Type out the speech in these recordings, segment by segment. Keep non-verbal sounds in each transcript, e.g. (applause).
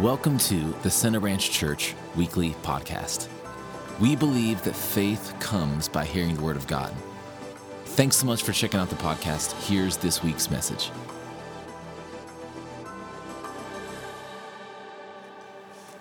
Welcome to the Center Ranch Church Weekly Podcast. We believe that faith comes by hearing the Word of God. Thanks so much for checking out the podcast. Here's this week's message.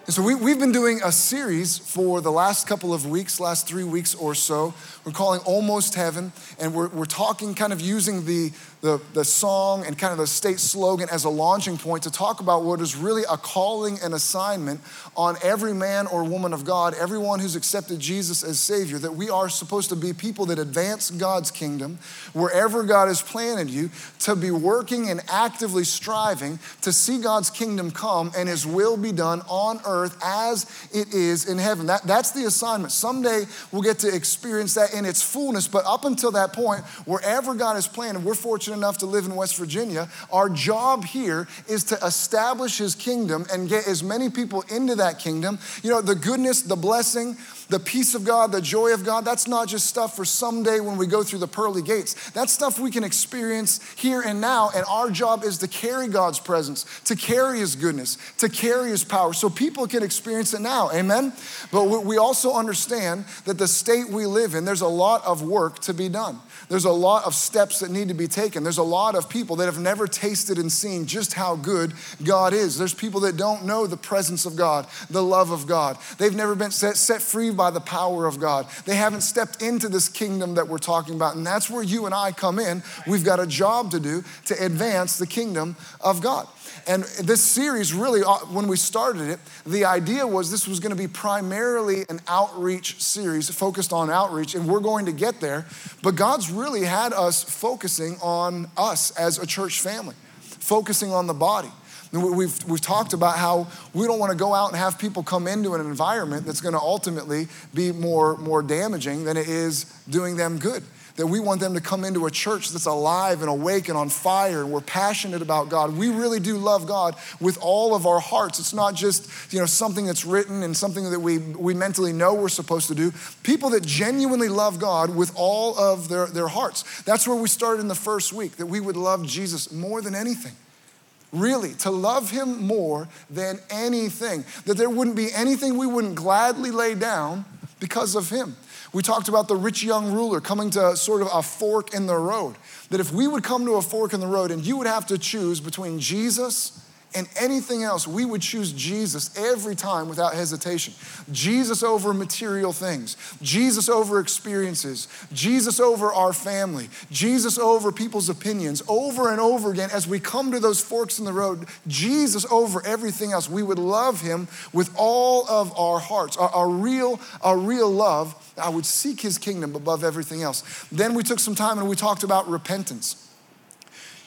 And so we, we've been doing a series for the last couple of weeks, last three weeks or so. We're calling Almost Heaven, and we're, we're talking kind of using the, the, the song and kind of the state slogan as a launching point to talk about what is really a calling and assignment on every man or woman of God, everyone who's accepted Jesus as Savior, that we are supposed to be people that advance God's kingdom wherever God has planted you, to be working and actively striving to see God's kingdom come and His will be done on earth as it is in heaven. That, that's the assignment. Someday we'll get to experience that in its fullness, but up until that point, wherever God has planted, we're fortunate fortunate enough to live in West Virginia, our job here is to establish his kingdom and get as many people into that kingdom. You know, the goodness, the blessing, the peace of God, the joy of God, that's not just stuff for someday when we go through the pearly gates. That's stuff we can experience here and now. And our job is to carry God's presence, to carry His goodness, to carry His power so people can experience it now. Amen? But we also understand that the state we live in, there's a lot of work to be done. There's a lot of steps that need to be taken. There's a lot of people that have never tasted and seen just how good God is. There's people that don't know the presence of God, the love of God. They've never been set, set free by the power of God. They haven't stepped into this kingdom that we're talking about. And that's where you and I come in. We've got a job to do to advance the kingdom of God. And this series, really, uh, when we started it, the idea was this was going to be primarily an outreach series focused on outreach, and we're going to get there. But God's really had us focusing on us as a church family, focusing on the body. We've, we've talked about how we don't want to go out and have people come into an environment that's going to ultimately be more, more damaging than it is doing them good that we want them to come into a church that's alive and awake and on fire and we're passionate about God. We really do love God with all of our hearts. It's not just, you know, something that's written and something that we, we mentally know we're supposed to do. People that genuinely love God with all of their, their hearts. That's where we started in the first week, that we would love Jesus more than anything really, to love him more than anything. That there wouldn't be anything we wouldn't gladly lay down because of him. We talked about the rich young ruler coming to sort of a fork in the road. That if we would come to a fork in the road and you would have to choose between Jesus and anything else, we would choose Jesus every time without hesitation. Jesus over material things, Jesus over experiences, Jesus over our family, Jesus over people's opinions, over and over again as we come to those forks in the road, Jesus over everything else. We would love him with all of our hearts, our, our real, our real love. I would seek his kingdom above everything else. Then we took some time and we talked about repentance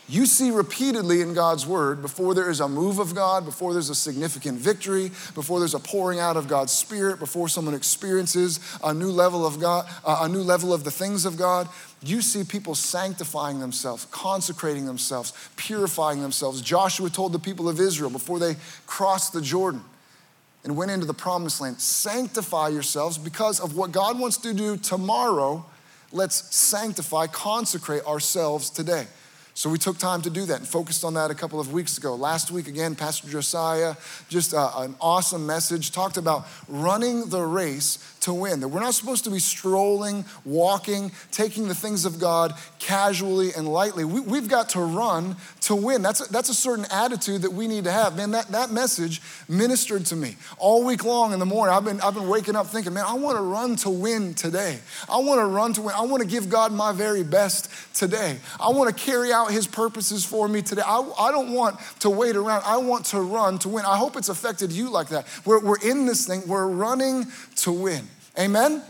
you see repeatedly in God's word before there is a move of God, before there's a significant victory, before there's a pouring out of God's spirit, before someone experiences a new level of God, uh, a new level of the things of God, you see people sanctifying themselves, consecrating themselves, purifying themselves. Joshua told the people of Israel before they crossed the Jordan and went into the promised land, sanctify yourselves because of what God wants to do tomorrow. Let's sanctify, consecrate ourselves today. So we took time to do that and focused on that a couple of weeks ago. Last week, again, Pastor Josiah, just uh, an awesome message, talked about running the race to win. That we're not supposed to be strolling, walking, taking the things of God casually and lightly. We, have got to run to win. That's a, that's a certain attitude that we need to have. Man, that, that message ministered to me all week long in the morning. I've been, I've been waking up thinking, man, I want to run to win today. I want to run to win. I want to give God my very best today. I want to carry out his purposes for me today. I, I don't want to wait around. I want to run to win. I hope it's affected you like that. We're, we're in this thing, we're running to win. Amen?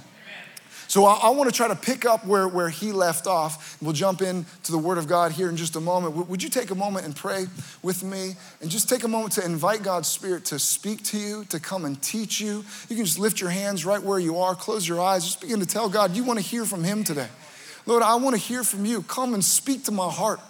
So I, I want to try to pick up where, where he left off. We'll jump into the Word of God here in just a moment. Would you take a moment and pray with me? And just take a moment to invite God's Spirit to speak to you, to come and teach you. You can just lift your hands right where you are, close your eyes, just begin to tell God you want to hear from him today. Lord, I want to hear from you. Come and speak to my heart.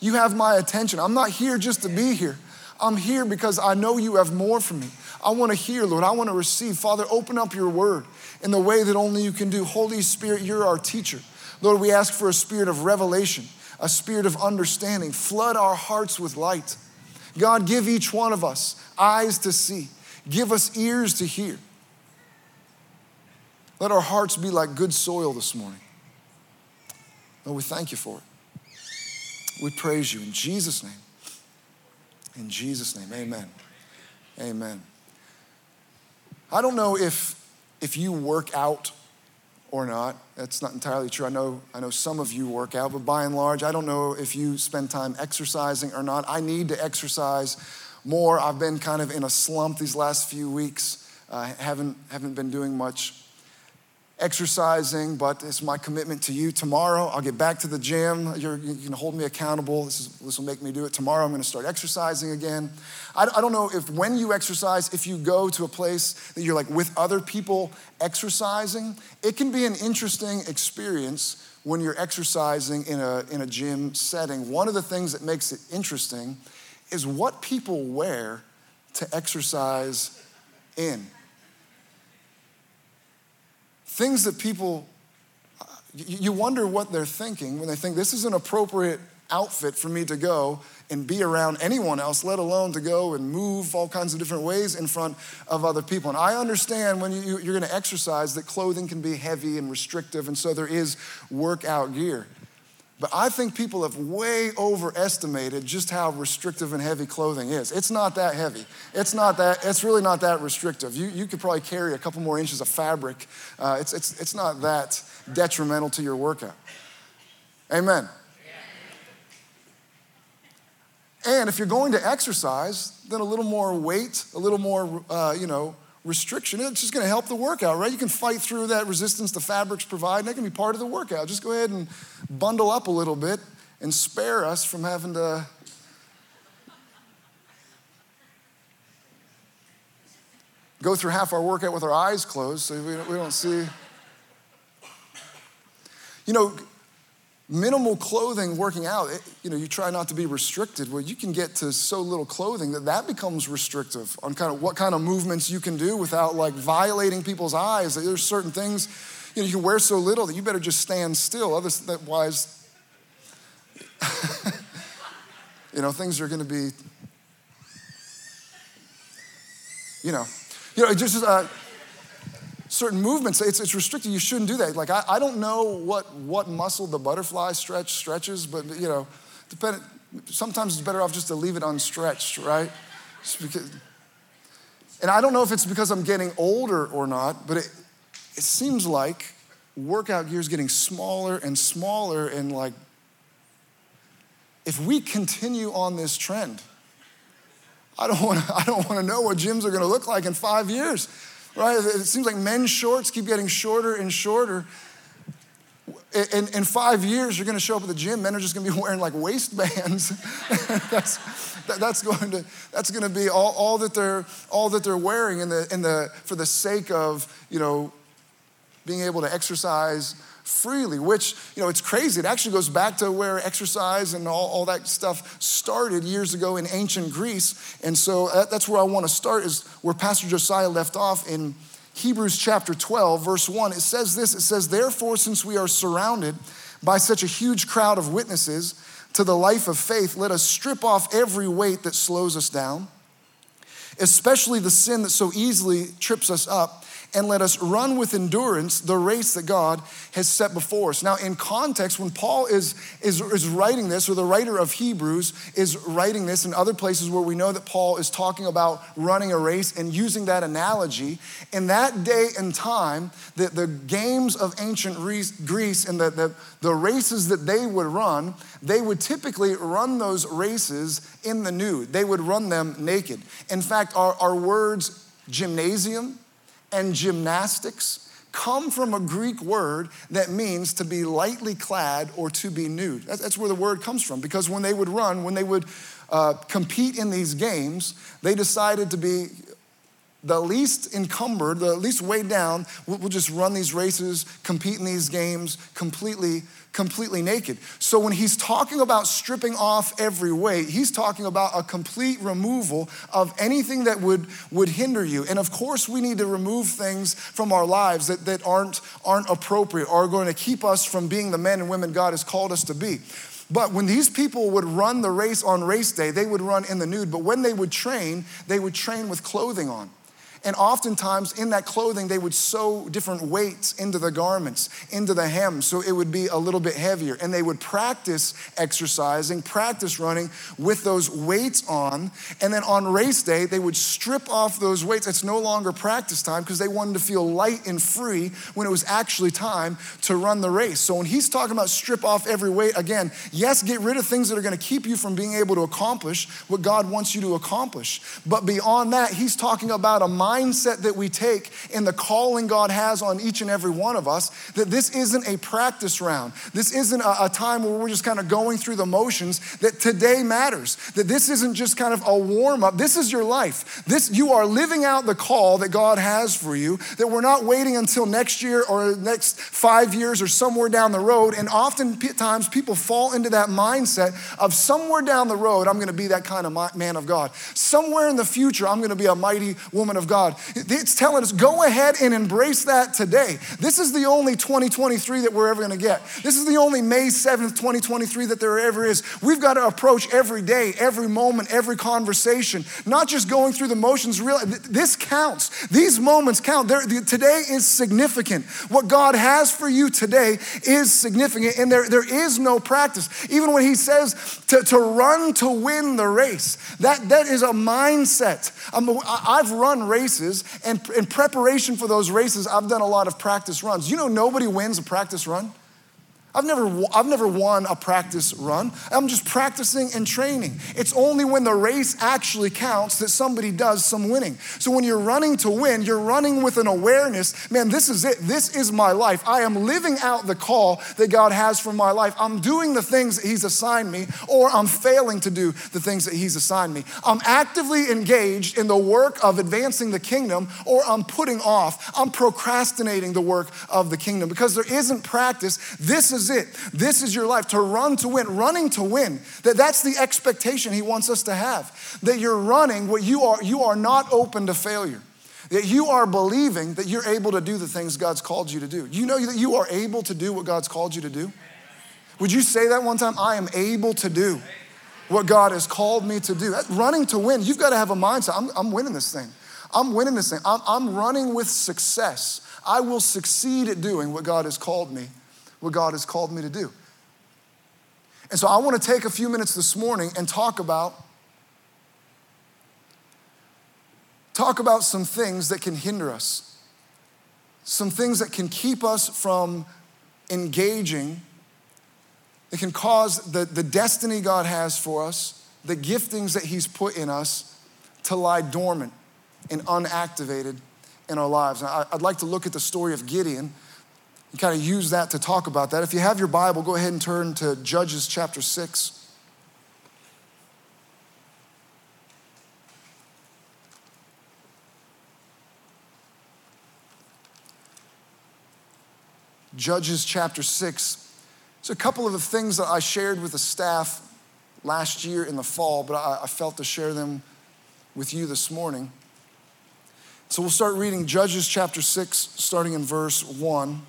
You have my attention. I'm not here just to be here. I'm here because I know you have more for me. I want to hear, Lord. I want to receive. Father, open up your word in the way that only you can do. Holy Spirit, you're our teacher. Lord, we ask for a spirit of revelation, a spirit of understanding. Flood our hearts with light. God, give each one of us eyes to see, give us ears to hear. Let our hearts be like good soil this morning. Lord, we thank you for it. We praise you in Jesus' name. In Jesus' name, amen. Amen. I don't know if, if you work out or not. That's not entirely true. I know, I know some of you work out, but by and large, I don't know if you spend time exercising or not. I need to exercise more. I've been kind of in a slump these last few weeks. I uh, haven't, haven't been doing much exercising, but it's my commitment to you. Tomorrow, I'll get back to the gym. You're, you can hold me accountable. This, is, this will make me do it. Tomorrow, I'm going to start exercising again. I, I don't know if when you exercise, if you go to a place that you're like with other people exercising, it can be an interesting experience when you're exercising in a, in a gym setting. One of the things that makes it interesting is what people wear to exercise in things that people, you wonder what they're thinking when they think this is an appropriate outfit for me to go and be around anyone else, let alone to go and move all kinds of different ways in front of other people. And I understand when you, are gonna exercise that clothing can be heavy and restrictive, and so there is workout gear. But I think people have way overestimated just how restrictive and heavy clothing is. It's not that heavy. It's not that, it's really not that restrictive. You, you could probably carry a couple more inches of fabric. Uh, it's, it's, it's not that detrimental to your workout. Amen. And if you're going to exercise, then a little more weight, a little more, uh, you know, restriction. It's just going to help the workout, right? You can fight through that resistance the fabrics provide, and that can be part of the workout. Just go ahead and bundle up a little bit and spare us from having to. Go through half our workout with our eyes closed so we don't see. You know, minimal clothing working out, it, you know, you try not to be restricted. Well, you can get to so little clothing that that becomes restrictive on kind of what kind of movements you can do without like violating people's eyes. There's certain things, you know, you can wear so little that you better just stand still. Otherwise, (laughs) you know, things are going to be, you know, you know, just. Uh, certain movements, it's, it's restricted. You shouldn't do that. Like, I, I don't know what, what muscle the butterfly stretch stretches, but, you know, depend, sometimes it's better off just to leave it unstretched, right? Because, and I don't know if it's because I'm getting older or not, but it, it seems like workout gear is getting smaller and smaller and like if we continue on this trend i don't want to (laughs) i don't want to know what gyms are going to look like in five years right? It seems like men's shorts keep getting shorter and shorter. In, in five years, you're going to show up at the gym. Men are just going to be (laughs) wearing like waistbands. (laughs) that's, that, that's going to that's going to be all, all that they're all that they're wearing in the in the for the sake of you know being able to exercise freely, which, you know, it's crazy. It actually goes back to where exercise and all, all that stuff started years ago in ancient Greece. And so that, that's where I want to start, is where Pastor Josiah left off in Hebrews chapter 12, verse 1. It says this it says, Therefore, since we are surrounded by such a huge crowd of witnesses to the life of faith, let us strip off every weight that slows us down, especially the sin that so easily trips us up and let us run with endurance the race that God has set before us. Now, in context, when Paul is, is, is writing this, or the writer of Hebrews is writing this in other places where we know that Paul is talking about running a race and using that analogy, in that day and time, the, the games of ancient Greece and the, the, the races that they would run, they would typically run those races in the nude. They would run them naked. In fact, our, our words gymnasium, and gymnastics come from a Greek word that means to be lightly clad or to be nude. That's, where the word comes from because when they would run, when they would uh, compete in these games, they decided to be the least encumbered, the least weighed down. We'll, we'll just run these races, compete in these games completely completely naked. So when he's talking about stripping off every weight, he's talking about a complete removal of anything that would, would hinder you. And of course, we need to remove things from our lives that, that aren't, aren't appropriate or are going to keep us from being the men and women God has called us to be. But when these people would run the race on race day, they would run in the nude. But when they would train, they would train with clothing on. And oftentimes in that clothing, they would sew different weights into the garments, into the hem, so it would be a little bit heavier. And they would practice exercising, practice running with those weights on. And then on race day, they would strip off those weights. It's no longer practice time because they wanted to feel light and free when it was actually time to run the race. So when he's talking about strip off every weight, again, yes, get rid of things that are going to keep you from being able to accomplish what God wants you to accomplish. But beyond that, he's talking about a mind mindset that we take and the calling God has on each and every one of us that this isn't a practice round. This isn't a, a time where we're just kind of going through the motions, that today matters. That this isn't just kind of a warm up. This is your life. This you are living out the call that God has for you, that we're not waiting until next year or next 5 years or somewhere down the road and oftentimes people fall into that mindset of somewhere down the road I'm going to be that kind of man of God. Somewhere in the future I'm going to be a mighty woman of God. God. It's telling us go ahead and embrace that today. This is the only 2023 that we're ever going to get. This is the only May 7th, 2023 that there ever is. We've got to approach every day, every moment, every conversation, not just going through the motions. Real, this counts. These moments count. Today is significant. What God has for you today is significant, and there, there is no practice. Even when He says to, to run to win the race, that, that is a mindset. I'm, I've run races races, and in preparation for those races, I've done a lot of practice runs. You know, nobody wins a practice run. I've never, I've never won a practice run. I'm just practicing and training. It's only when the race actually counts that somebody does some winning. So when you're running to win, you're running with an awareness man, this is it. This is my life. I am living out the call that God has for my life. I'm doing the things that He's assigned me, or I'm failing to do the things that He's assigned me. I'm actively engaged in the work of advancing the kingdom, or I'm putting off, I'm procrastinating the work of the kingdom because there isn't practice. This is is it. This is your life to run to win, running to win. That that's the expectation he wants us to have. That you're running what you are you are not open to failure. That you are believing that you're able to do the things God's called you to do. You know that you are able to do what God's called you to do? Would you say that one time? I am able to do what God has called me to do. Running to win. You've got to have a mindset. I'm, I'm winning this thing. I'm winning this thing. I'm, I'm running with success. I will succeed at doing what God has called me what God has called me to do. And so I want to take a few minutes this morning and talk about talk about some things that can hinder us. Some things that can keep us from engaging, that can cause the, the destiny God has for us, the giftings that He's put in us to lie dormant and unactivated in our lives. Now, I'd like to look at the story of Gideon kind of use that to talk about that. If you have your Bible, go ahead and turn to Judges chapter 6. Judges chapter 6. There's a couple of the things that I shared with the staff last year in the fall, but I, I felt to share them with you this morning. So we'll start reading Judges chapter 6, starting in verse 1.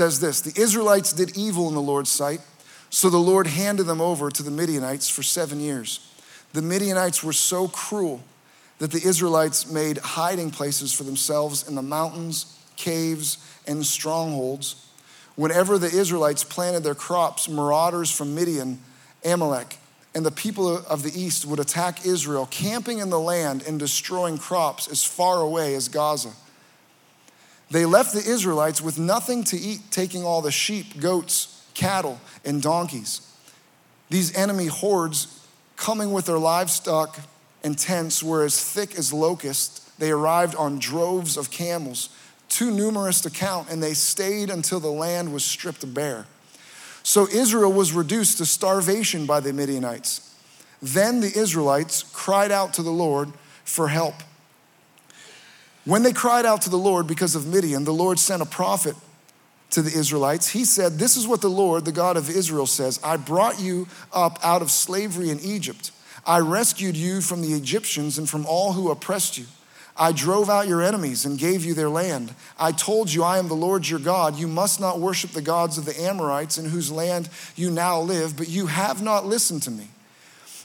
Says this The Israelites did evil in the Lord's sight, so the Lord handed them over to the Midianites for seven years. The Midianites were so cruel that the Israelites made hiding places for themselves in the mountains, caves, and strongholds. Whenever the Israelites planted their crops, marauders from Midian, Amalek, and the people of the east would attack Israel, camping in the land and destroying crops as far away as Gaza. They left the Israelites with nothing to eat, taking all the sheep, goats, cattle, and donkeys. These enemy hordes, coming with their livestock and tents, were as thick as locusts. They arrived on droves of camels, too numerous to count, and they stayed until the land was stripped bare. So Israel was reduced to starvation by the Midianites. Then the Israelites cried out to the Lord for help. When they cried out to the Lord because of Midian, the Lord sent a prophet to the Israelites. He said, This is what the Lord, the God of Israel, says I brought you up out of slavery in Egypt. I rescued you from the Egyptians and from all who oppressed you. I drove out your enemies and gave you their land. I told you, I am the Lord your God. You must not worship the gods of the Amorites in whose land you now live, but you have not listened to me.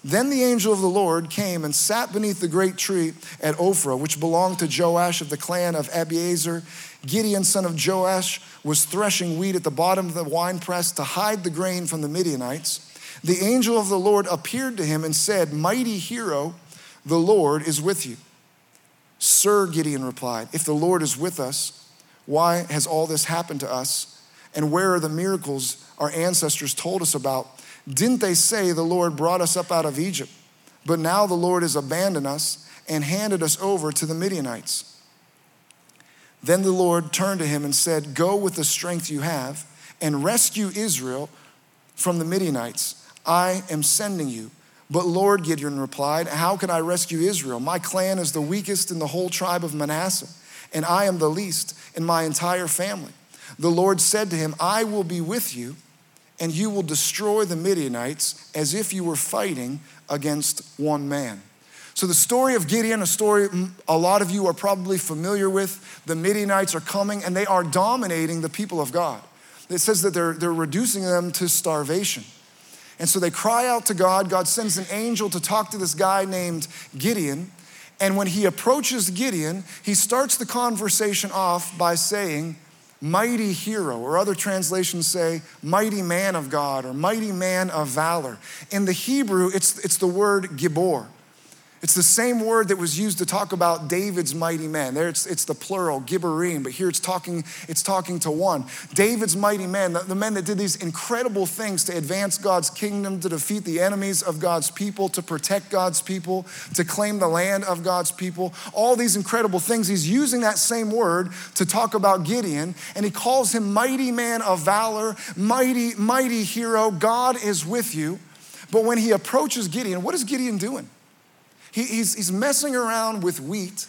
Then the angel of the Lord came and sat beneath the great tree at Ophrah, which belonged to Joash of the clan of Abiezer. Gideon, son of Joash, was threshing wheat at the bottom of the winepress to hide the grain from the Midianites. The angel of the Lord appeared to him and said, Mighty hero, the Lord is with you. Sir, Gideon replied, if the Lord is with us, why has all this happened to us? And where are the miracles our ancestors told us about? Didn't they say the Lord brought us up out of Egypt? But now the Lord has abandoned us and handed us over to the Midianites. Then the Lord turned to him and said, Go with the strength you have and rescue Israel from the Midianites. I am sending you. But Lord, Gideon replied, How can I rescue Israel? My clan is the weakest in the whole tribe of Manasseh, and I am the least in my entire family. The Lord said to him, I will be with you, and you will destroy the Midianites as if you were fighting against one man. So, the story of Gideon, a story a lot of you are probably familiar with. The Midianites are coming and they are dominating the people of God. It says that they're, they're reducing them to starvation. And so they cry out to God. God sends an angel to talk to this guy named Gideon. And when he approaches Gideon, he starts the conversation off by saying, Mighty hero, or other translations say, mighty man of God, or mighty man of valor. In the Hebrew, it's, it's the word gibor. It's the same word that was used to talk about David's mighty men. There it's, it's the plural, Gibborim, but here it's talking, it's talking to one. David's mighty men, the, the men that did these incredible things to advance God's kingdom, to defeat the enemies of God's people, to protect God's people, to claim the land of God's people. All these incredible things. He's using that same word to talk about Gideon, and he calls him mighty man of valor, mighty, mighty hero. God is with you. But when he approaches Gideon, what is Gideon doing? He, he's, he's messing around with wheat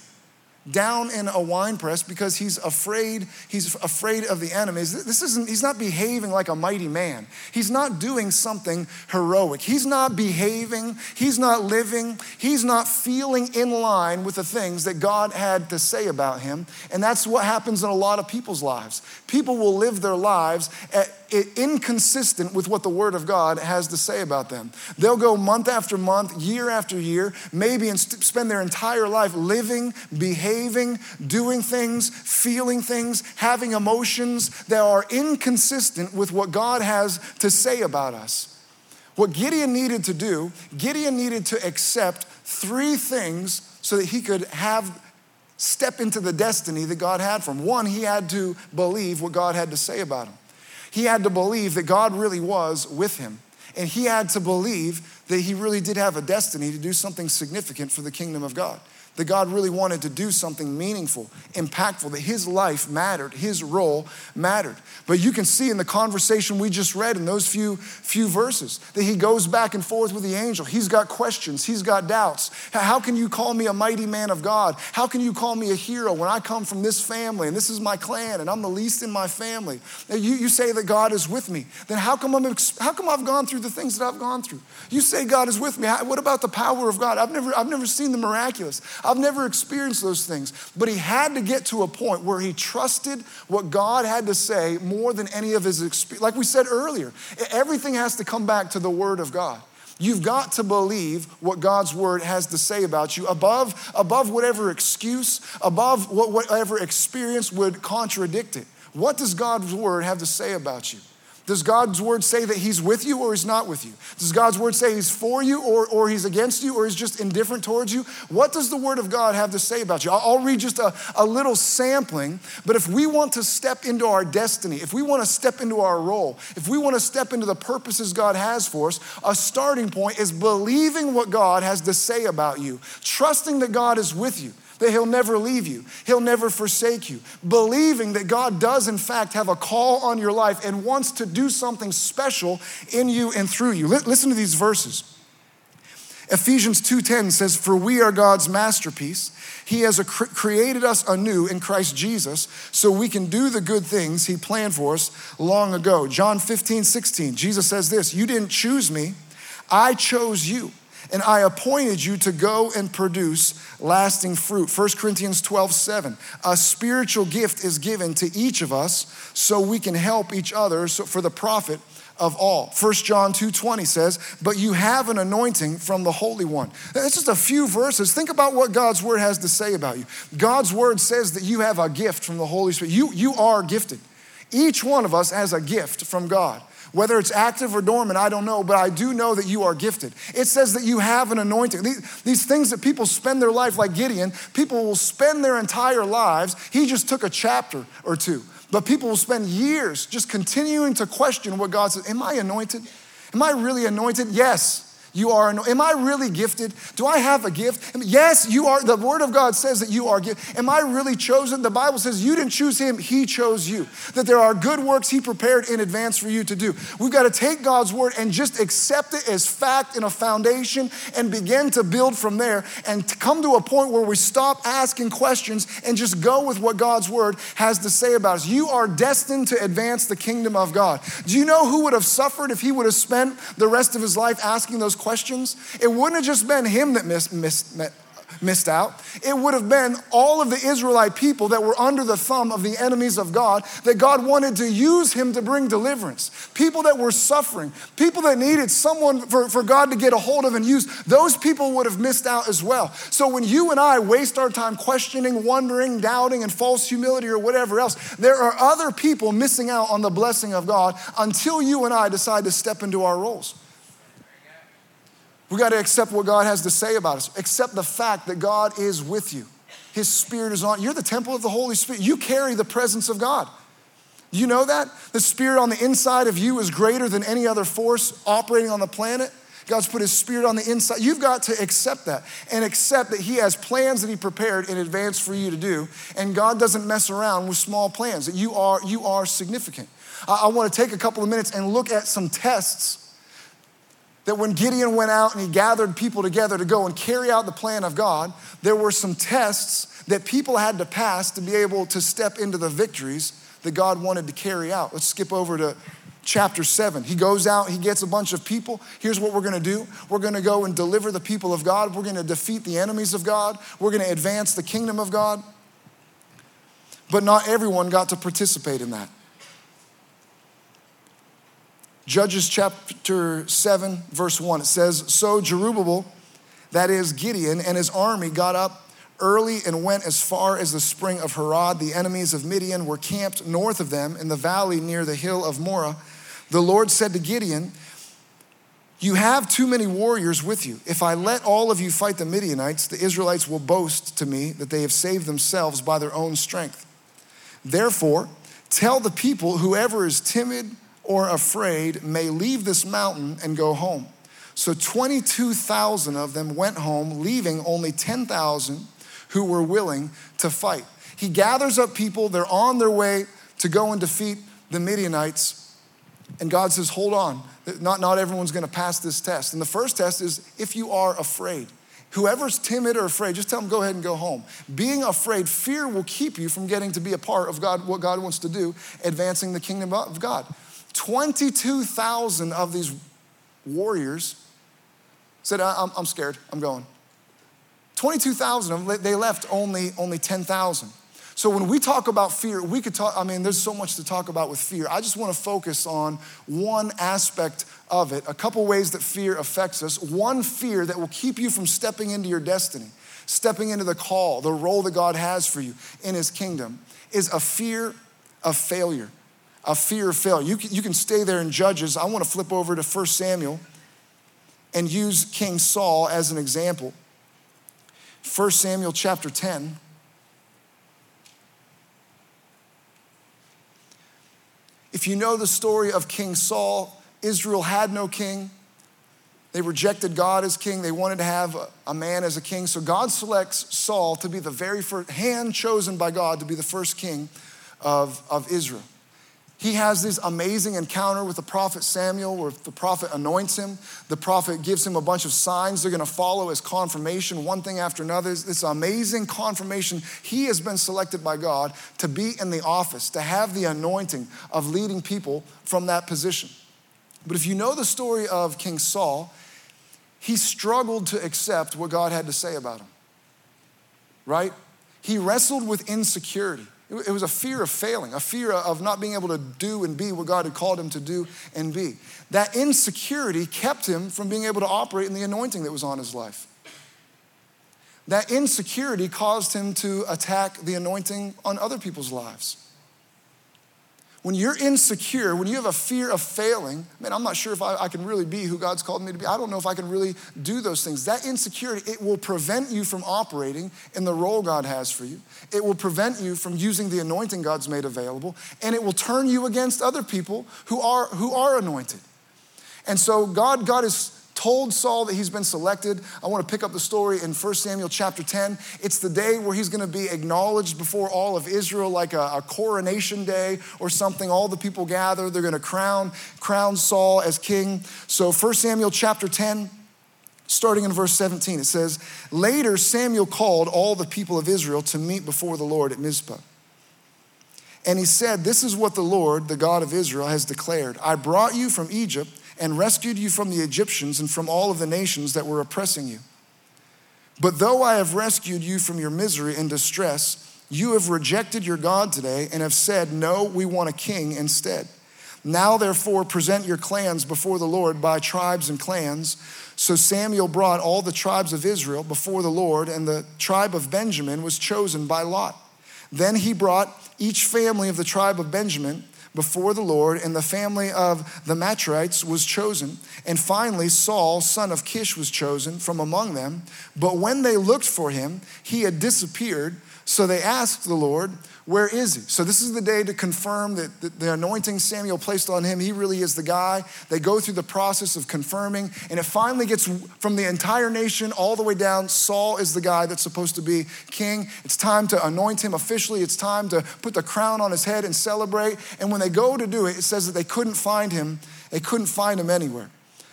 down in a wine press because he's afraid he's afraid of the enemies. This isn't he's not behaving like a mighty man. He's not doing something heroic. He's not behaving he's not living he's not feeling in line with the things that god had to say about him. And that's what happens in a lot of people's lives. People will live their lives at, inconsistent with what the Word of God has to say about them. They'll go month after month, year after year, maybe and spend their entire life living, behaving, doing things, feeling things, having emotions that are inconsistent with what God has to say about us. What Gideon needed to do, Gideon needed to accept three things so that he could have step into the destiny that God had for him. One, he had to believe what God had to say about him. He had to believe that God really was with him. And he had to believe that he really did have a destiny to do something significant for the kingdom of God that God really wanted to do something meaningful, impactful, that his life mattered, his role mattered. But you can see in the conversation we just read in those few, few verses that he goes back and forth with the angel. He's got questions, he's got doubts. How can you call me a mighty man of God? How can you call me a hero when I come from this family and this is my clan and I'm the least in my family? You, you say that God is with me. Then how come, I'm, how come I've gone through the things that I've gone through? You say God is with me. What about the power of God? I've never, I've never seen the miraculous. I've never experienced those things, but he had to get to a point where he trusted what God had to say more than any of his experience. Like we said earlier, everything has to come back to the Word of God. You've got to believe what God's word has to say about you above, above whatever excuse, above whatever experience would contradict it. What does God's word have to say about you? Does God's word say that he's with you or he's not with you? Does God's word say he's for you or, or he's against you or he's just indifferent towards you? What does the word of God have to say about you? I'll, I'll read just a, a little sampling, but if we want to step into our destiny, if we want to step into our role, if we want to step into the purposes God has for us, a starting point is believing what God has to say about you, trusting that God is with you that He'll never leave you, He'll never forsake you. Believing that God does, in fact, have a call on your life and wants to do something special in you and through you. Listen to these verses. Ephesians 2:10 says for we are God's masterpiece he has created us anew in Christ Jesus so we can do the good things he planned for us long ago John 15:16 Jesus says this you didn't choose me I chose you and I appointed you to go and produce lasting fruit. 1 Corinthians 12, 7. A spiritual gift is given to each of us so we can help each other for the profit of all. 1 John 2:20 says, "But you have an anointing from the Holy One." That's just a few verses. Think about what God's word has to say about you. God's word says that you have a gift from the Holy Spirit. You, you are gifted. Each one of us has a gift from God. Whether it's active or dormant, I don't know, but I do know that you are gifted. It says that you have an anointing. These, these things that people spend their life, like Gideon, people will spend their entire lives. He just took a chapter or two, but people will spend years just continuing to question what God says. Am I anointed? Am I really anointed? Yes. You are, am I really gifted? Do I have a gift? Yes, you are. The Word of God says that you are gifted. Am I really chosen? The Bible says you didn't choose Him, He chose you. That there are good works He prepared in advance for you to do. We've got to take God's Word and just accept it as fact and a foundation and begin to build from there and come to a point where we stop asking questions and just go with what God's Word has to say about us. You are destined to advance the kingdom of God. Do you know who would have suffered if he would have spent the rest of his life asking those questions? Questions, it wouldn't have just been him that missed, missed, missed out. It would have been all of the Israelite people that were under the thumb of the enemies of God, that God wanted to use him to bring deliverance. People that were suffering, people that needed someone for, for God to get a hold of and use, those people would have missed out as well. So when you and I waste our time questioning, wondering, doubting, and false humility or whatever else, there are other people missing out on the blessing of God until you and I decide to step into our roles. We got to accept what God has to say about us. Accept the fact that God is with you. His Spirit is on. You're the temple of the Holy Spirit. You carry the presence of God. You know that? The Spirit on the inside of you is greater than any other force operating on the planet. God's put His Spirit on the inside. You've got to accept that and accept that He has plans that He prepared in advance for you to do. And God doesn't mess around with small plans, that you are, you are significant. I, I want to take a couple of minutes and look at some tests that when Gideon went out and he gathered people together to go and carry out the plan of God, there were some tests that people had to pass to be able to step into the victories that God wanted to carry out. Let's skip over to chapter 7. He goes out, he gets a bunch of people. Here's what we're gonna do we're gonna go and deliver the people of God, we're gonna defeat the enemies of God, we're gonna advance the kingdom of God. But not everyone got to participate in that. Judges chapter 7, verse 1, it says, So Jerubbaal, that is Gideon, and his army got up early and went as far as the spring of Harod. The enemies of Midian were camped north of them in the valley near the hill of Moreh. The Lord said to Gideon, You have too many warriors with you. If I let all of you fight the Midianites, the Israelites will boast to me that they have saved themselves by their own strength. Therefore, tell the people, whoever is timid, or afraid may leave this mountain and go home. So 22,000 of them went home, leaving only 10,000 who were willing to fight. He gathers up people, they're on their way to go and defeat the Midianites. And God says, Hold on, not, not everyone's gonna pass this test. And the first test is if you are afraid. Whoever's timid or afraid, just tell them, go ahead and go home. Being afraid, fear will keep you from getting to be a part of God, what God wants to do, advancing the kingdom of God. 22,000 of these warriors said, I'm, I'm scared, I'm going. 22,000 of them, they left only, only 10,000. So when we talk about fear, we could talk, I mean, there's so much to talk about with fear. I just want to focus on one aspect of it, a couple ways that fear affects us. One fear that will keep you from stepping into your destiny, stepping into the call, the role that God has for you in His kingdom, is a fear of failure a fear of failure. You can, you can stay there in Judges. I want to flip over to 1 Samuel and use King Saul as an example. 1 Samuel chapter 10. If you know the story of King Saul, Israel had no king. They rejected God as king. They wanted to have a man as a king. So God selects Saul to be the very first, hand chosen by God to be the first king of, of Israel he has this amazing encounter with the prophet Samuel where the prophet anoints him. The prophet gives him a bunch of signs they're going to follow as confirmation, one thing after another. This amazing confirmation. He has been selected by God to be in the office, to have the anointing of leading people from that position. But if you know the story of King Saul, he struggled to accept what God had to say about him. Right? He wrestled with insecurity. It was a fear of failing, a fear of not being able to do and be what God had called him to do and be. That insecurity kept him from being able to operate in the anointing that was on his life. That insecurity caused him to attack the anointing on other people's lives. When you're insecure, when you have a fear of failing, man, I'm not sure if I, I, can really be who God's called me to be. I don't know if I can really do those things. That insecurity, it will prevent you from operating in the role God has for you. It will prevent you from using the anointing God's made available, and it will turn you against other people who are, who are anointed. And so God, God is told Saul that he's been selected. I want to pick up the story in 1 Samuel chapter 10. It's the day where he's going to be acknowledged before all of Israel, like a, a coronation day or something. All the people gather, they're going to crown, crown Saul as king. So 1 Samuel chapter 10, starting in verse 17, it says, Later Samuel called all the people of Israel to meet before the Lord at Mizpah. And he said, This is what the Lord, the God of Israel, has declared I brought you from Egypt and rescued you from the Egyptians and from all of the nations that were oppressing you. But though I have rescued you from your misery and distress, you have rejected your God today and have said, No, we want a king instead. Now, therefore, present your clans before the Lord by tribes and clans. So Samuel brought all the tribes of Israel before the Lord, and the tribe of Benjamin was chosen by Lot. Then he brought each family of the tribe of Benjamin before the Lord, and the family of the Matrites was chosen. And finally, Saul, son of Kish, was chosen from among them. But when they looked for him, he had disappeared. So they asked the Lord, where is he? So, this is the day to confirm that the anointing Samuel placed on him, he really is the guy. They go through the process of confirming, and it finally gets from the entire nation all the way down. Saul is the guy that's supposed to be king. It's time to anoint him officially. It's time to put the crown on his head and celebrate. And when they go to do it, it says that they couldn't find him. They couldn't find him anywhere.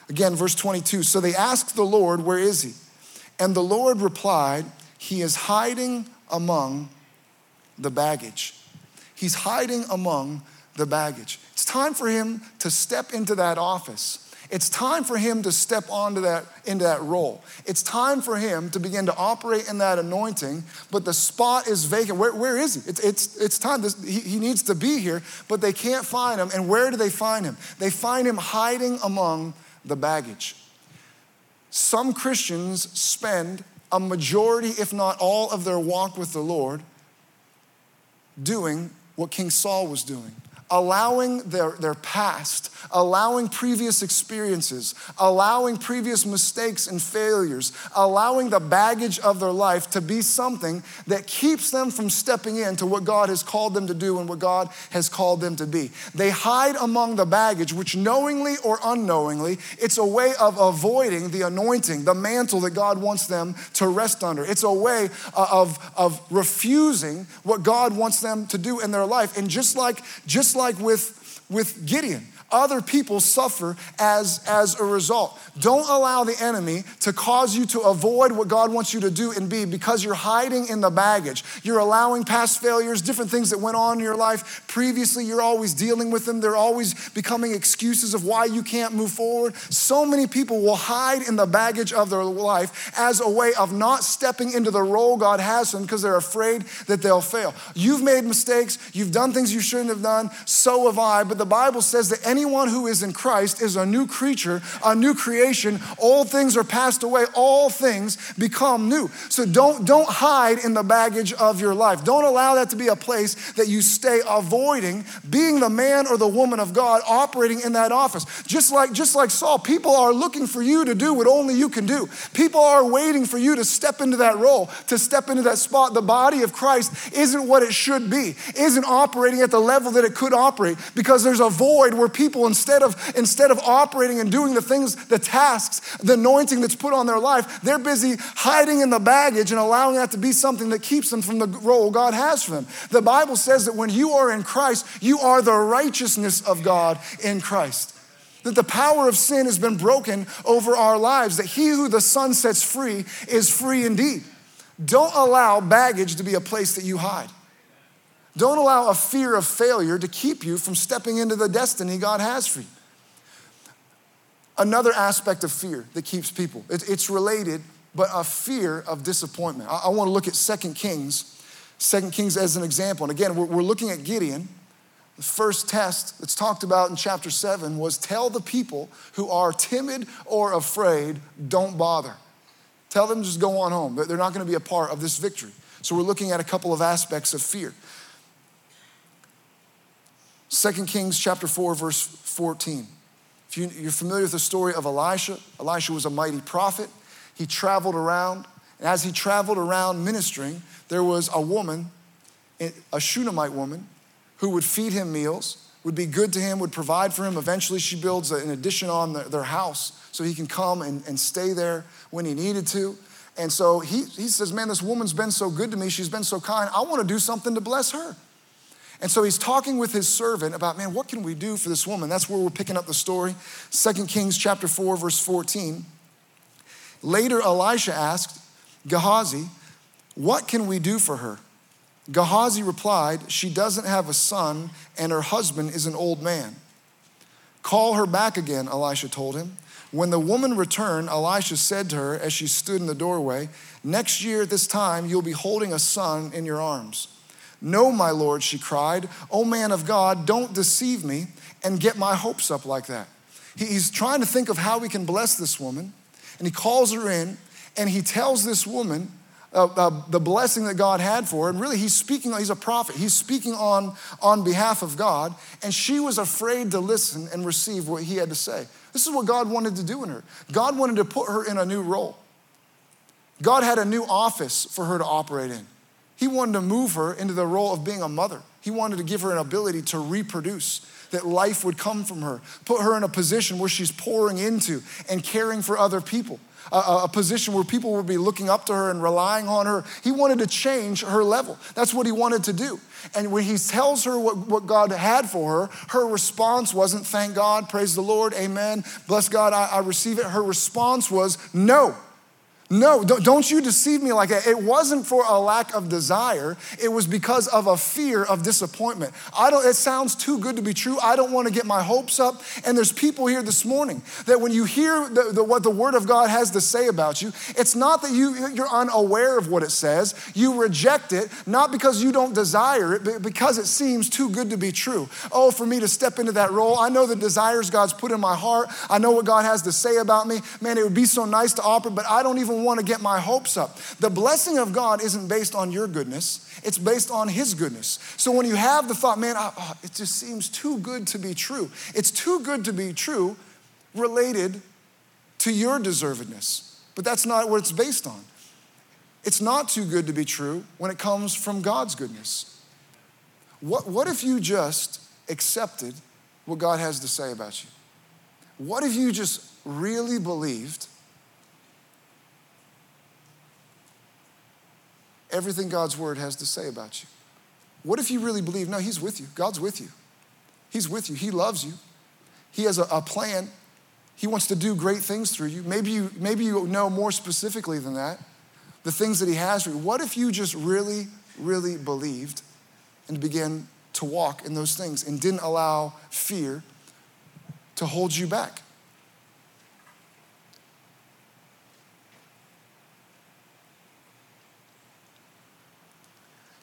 Again, verse 22. So they asked the Lord, Where is he? And the Lord replied, He is hiding among the baggage. He's hiding among the baggage. It's time for him to step into that office. It's time for him to step onto that into that role. It's time for him to begin to operate in that anointing, but the spot is vacant. Where, where is he? It's, it's, it's time. This, he, he needs to be here, but they can't find him. And where do they find him? They find him hiding among the baggage. Some Christians spend a majority, if not all, of their walk with the Lord doing what King Saul was doing allowing their, their past, allowing previous experiences, allowing previous mistakes and failures, allowing the baggage of their life to be something that keeps them from stepping into what God has called them to do and what God has called them to be. They hide among the baggage, which knowingly or unknowingly, it's a way of avoiding the anointing, the mantle that God wants them to rest under. It's a way uh, of, of refusing what God wants them to do in their life. And just like, just like like with, with Gideon other people suffer as, as a result. Don't allow the enemy to cause you to avoid what God wants you to do and be because you're hiding in the baggage. You're allowing past failures, different things that went on in your life previously, you're always dealing with them. They're always becoming excuses of why you can't move forward. So many people will hide in the baggage of their life as a way of not stepping into the role God has them because they're afraid that they'll fail. You've made mistakes, you've done things you shouldn't have done, so have I, but the Bible says that any anyone who is in Christ is a new creature, a new creation. All things are passed away, all things become new. So don't, don't hide in the baggage of your life. Don't allow that to be a place that you stay avoiding being the man or the woman of God operating in that office. Just like, just like Saul, people are looking for you to do what only you can do. People are waiting for you to step into that role, to step into that spot. The body of Christ isn't what it should be, isn't operating at the level that it could operate because there's a void where people people instead of instead of operating and doing the things the tasks the anointing that's put on their life they're busy hiding in the baggage and allowing that to be something that keeps them from the role god has for them. The bible says that when you are in christ you are the righteousness of god in christ. That the power of sin has been broken over our lives that he who the son sets free is free indeed. Don't allow baggage to be a place that you hide don't allow a fear of failure to keep you from stepping into the destiny God has for you. another aspect of fear that keeps people. It, it's related, but a fear of disappointment. I, want to look at Second Kings, Second Kings as an example. And again, we're looking at Gideon. The first test that's talked about in chapter 7 was tell the people who are timid or afraid, don't bother. Tell them just go on home. They're not going to be a part of this victory. So we're looking at a couple of aspects of fear. 2 Kings chapter 4, verse 14. If you, you're familiar with the story of Elisha, Elisha was a mighty prophet. He traveled around, and as he traveled around ministering, there was a woman, a Shunammite woman, who would feed him meals, would be good to him, would provide for him. Eventually, she builds an addition on their house so he can come and, and stay there when he needed to. And so he, he says, Man, this woman's been so good to me. She's been so kind. I want to do something to bless her. And so he's talking with his servant about, man, what can we do for this woman? That's where we're picking up the story. 2 Kings chapter 4, verse 14. Later, Elisha asked Gehazi, What can we do for her? Gehazi replied, She doesn't have a son, and her husband is an old man. Call her back again, Elisha told him. When the woman returned, Elisha said to her as she stood in the doorway, Next year at this time, you'll be holding a son in your arms. No, my Lord, she cried. Oh, man of God, don't deceive me and get my hopes up like that. He's trying to think of how we can bless this woman, and he calls her in and he tells this woman uh, uh, the blessing that God had for her. And really, he's speaking, he's a prophet. He's speaking on, on behalf of God, and she was afraid to listen and receive what he had to say. This is what God wanted to do in her. God wanted to put her in a new role. God had a new office for her to operate in. He wanted to move her into the role of being a mother. He wanted to give her an ability to reproduce, that life would come from her, put her in a position where she's pouring into and caring for other people, a, a, position where people would be looking up to her and relying on her. He wanted to change her level. That's what he wanted to do. And when he tells her what, what God had for her, her response wasn't, thank God, praise the Lord, amen, bless God, I, I receive it. Her response was, no. No, don't you deceive me like that. It wasn't for a lack of desire, it was because of a fear of disappointment. I don't, it sounds too good to be true. I don't want to get my hopes up. And there's people here this morning that when you hear the, the, what the Word of God has to say about you, it's not that you, you're unaware of what it says. You reject it, not because you don't desire it, but because it seems too good to be true. Oh, for me to step into that role, I know the desires God's put in my heart. I know what God has to say about me. Man, it would be so nice to operate, but I don't even want to get my hopes up. The blessing of God isn't based on your goodness, it's based on His goodness. So when you have the thought, man, oh, it just seems too good to be true, it's too good to be true related to your deservedness. But that's not what it's based on. It's not too good to be true when it comes from God's goodness. What, what if you just accepted what God has to say about you? What if you just really believed everything God's word has to say about you? What if you really believe, no, He's with you? God's with you. He's with you. He loves you. He has a, a plan. He wants to do great things through you. Maybe you, maybe you know more specifically than that the things that He has for you. What if you just really, really believed and began to walk in those things and didn't allow fear to hold you back?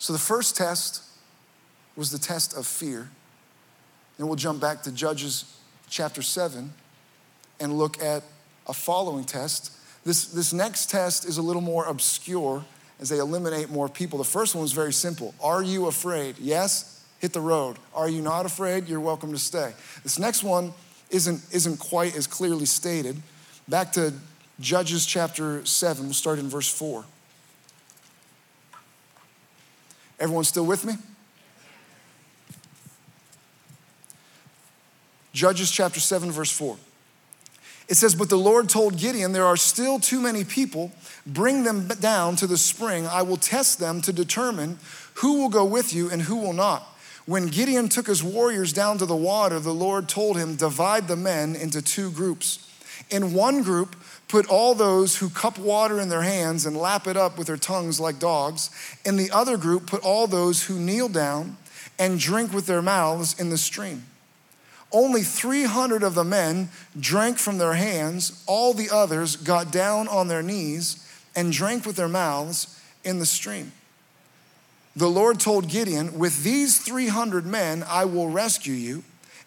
So the first test was the test of fear. Then we'll jump back to Judges chapter 7 and look at a following test. This, this next test is a little more obscure as they eliminate more people. The first one was very simple Are you afraid? Yes, hit the road. Are you not afraid? You're welcome to stay. This next one isn't, isn't quite as clearly stated. Back to Judges chapter 7, we'll start in verse 4. Everyone still with me? Judges chapter 7, verse 4. It says, But the Lord told Gideon, There are still too many people. Bring them down to the spring. I will test them to determine who will go with you and who will not. When Gideon took his warriors down to the water, the Lord told him, Divide the men into two groups. In one group, Put all those who cup water in their hands and lap it up with their tongues like dogs. In the other group, put all those who kneel down and drink with their mouths in the stream. only 300 of the men drank from their hands. All the others got down on their knees and drank with their mouths in the stream. The Lord told Gideon, With these 300 men I will rescue you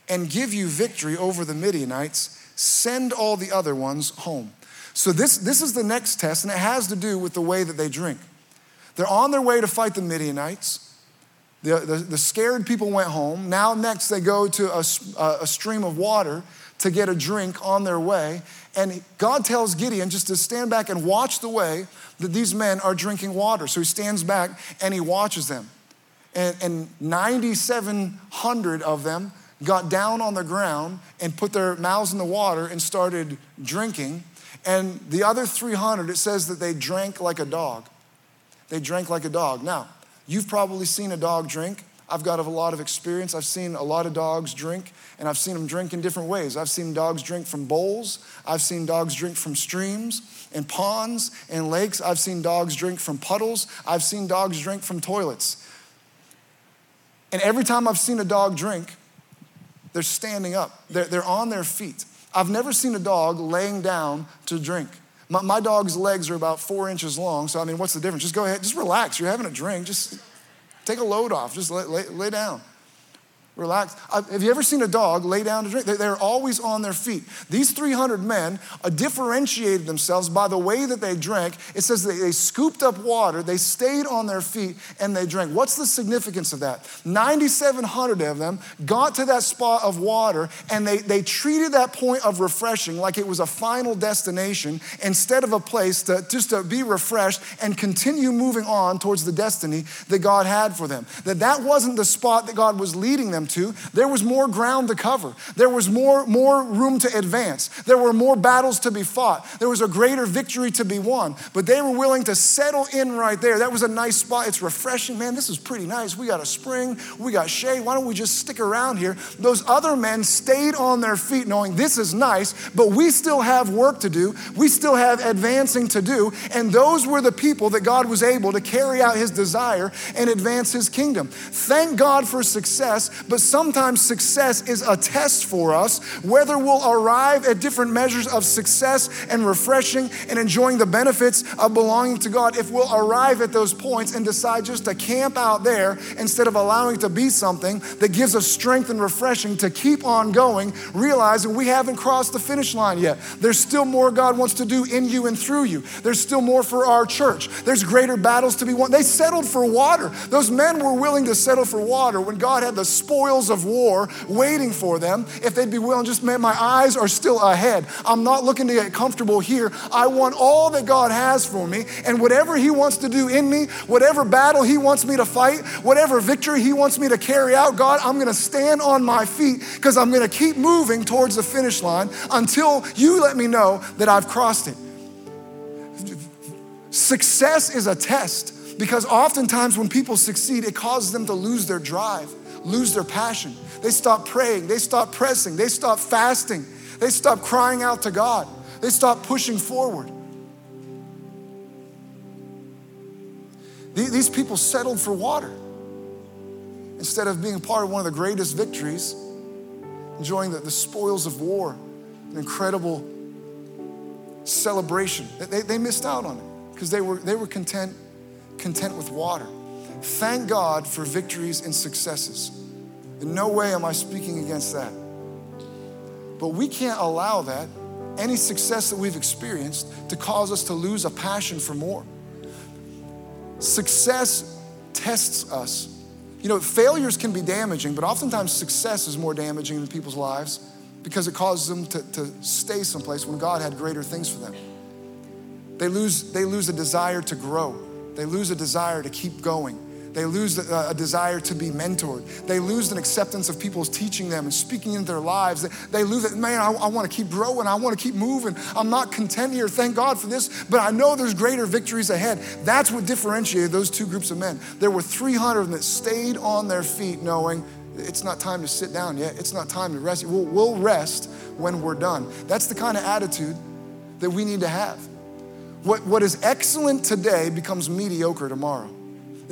and give you victory over the Midianites. Send all the other ones home. So, this, this is the next test, and it has to do with the way that they drink. They're on their way to fight the Midianites. The, the, the, scared people went home. Now, next, they go to a, a stream of water to get a drink on their way. And God tells Gideon just to stand back and watch the way that these men are drinking water. So he stands back and he watches them. And, and 9,700 of them got down on the ground and put their mouths in the water and started drinking. And the other 300, it says that they drank like a dog. They drank like a dog. Now, You've probably seen a dog drink. I've got a lot of experience. I've seen a lot of dogs drink, and I've seen them drink in different ways. I've seen dogs drink from bowls. I've seen dogs drink from streams and ponds and lakes. I've seen dogs drink from puddles. I've seen dogs drink from toilets. And every time I've seen a dog drink, they're standing up, they're, they're on their feet. I've never seen a dog laying down to drink. My, my dog's legs are about four inches long, so I mean, what's the difference? Just go ahead, just relax. You're having a drink, just take a load off, just lay, lay, lay down. Relax. Have you ever seen a dog lay down to drink? They're always on their feet. These 300 men uh, differentiated themselves by the way that they drank. It says they scooped up water, they stayed on their feet, and they drank. What's the significance of that? 9,700 of them got to that spot of water, and they, they treated that point of refreshing like it was a final destination instead of a place to just to be refreshed and continue moving on towards the destiny that God had for them. That that wasn't the spot that God was leading them them to, there was more ground to cover. There was more, more room to advance. There were more battles to be fought. There was a greater victory to be won. But they were willing to settle in right there. That was a nice spot. It's refreshing. Man, this is pretty nice. We got a spring, we got shade. Why don't we just stick around here? Those other men stayed on their feet knowing this is nice, but we still have work to do. We still have advancing to do. And those were the people that God was able to carry out his desire and advance his kingdom. Thank God for success, but sometimes success is a test for us, whether we'll arrive at different measures of success and refreshing and enjoying the benefits of belonging to God. If we'll arrive at those points and decide just to camp out there instead of allowing it to be something that gives us strength and refreshing to keep on going, realizing we haven't crossed the finish line yet. There's still more God wants to do in you and through you. There's still more for our church. There's greater battles to be won. They settled for water. Those men were willing to settle for water when God had the spoil spoils of war waiting for them if they'd be willing, just, man, my eyes are still ahead. I'm not looking to get comfortable here. I want all that God has for me. And whatever He wants to do in me, whatever battle He wants me to fight, whatever victory He wants me to carry out, God, I'm going to stand on my feet because I'm going to keep moving towards the finish line until you let me know that I've crossed it. Success is a test because oftentimes when people succeed, it causes them to lose their drive lose their passion. They stop praying. They stop pressing. They stop fasting. They stop crying out to God. They stop pushing forward. These people settled for water instead of being part of one of the greatest victories, enjoying the, the spoils of war, an incredible celebration. They, they missed out on it because they were, they were content, content with water. Thank God for victories and successes. In no way am I speaking against that. But we can't allow that, any success that we've experienced, to cause us to lose a passion for more. Success tests us. You know, failures can be damaging, but oftentimes success is more damaging in people's lives because it causes them to, to stay someplace when God had greater things for them. They lose, they lose a desire to grow, they lose a desire to keep going. They lose uh, a desire to be mentored. They lose an acceptance of people's teaching them and speaking into their lives. They lose it. Man, I, I want to keep growing. I want to keep moving. I'm not content here. Thank God for this, but I know there's greater victories ahead. That's what differentiated those two groups of men. There were 300 that stayed on their feet knowing it's not time to sit down yet. It's not time to rest. We'll, we'll rest when we're done. That's the kind of attitude that we need to have. What, what is excellent today becomes mediocre tomorrow.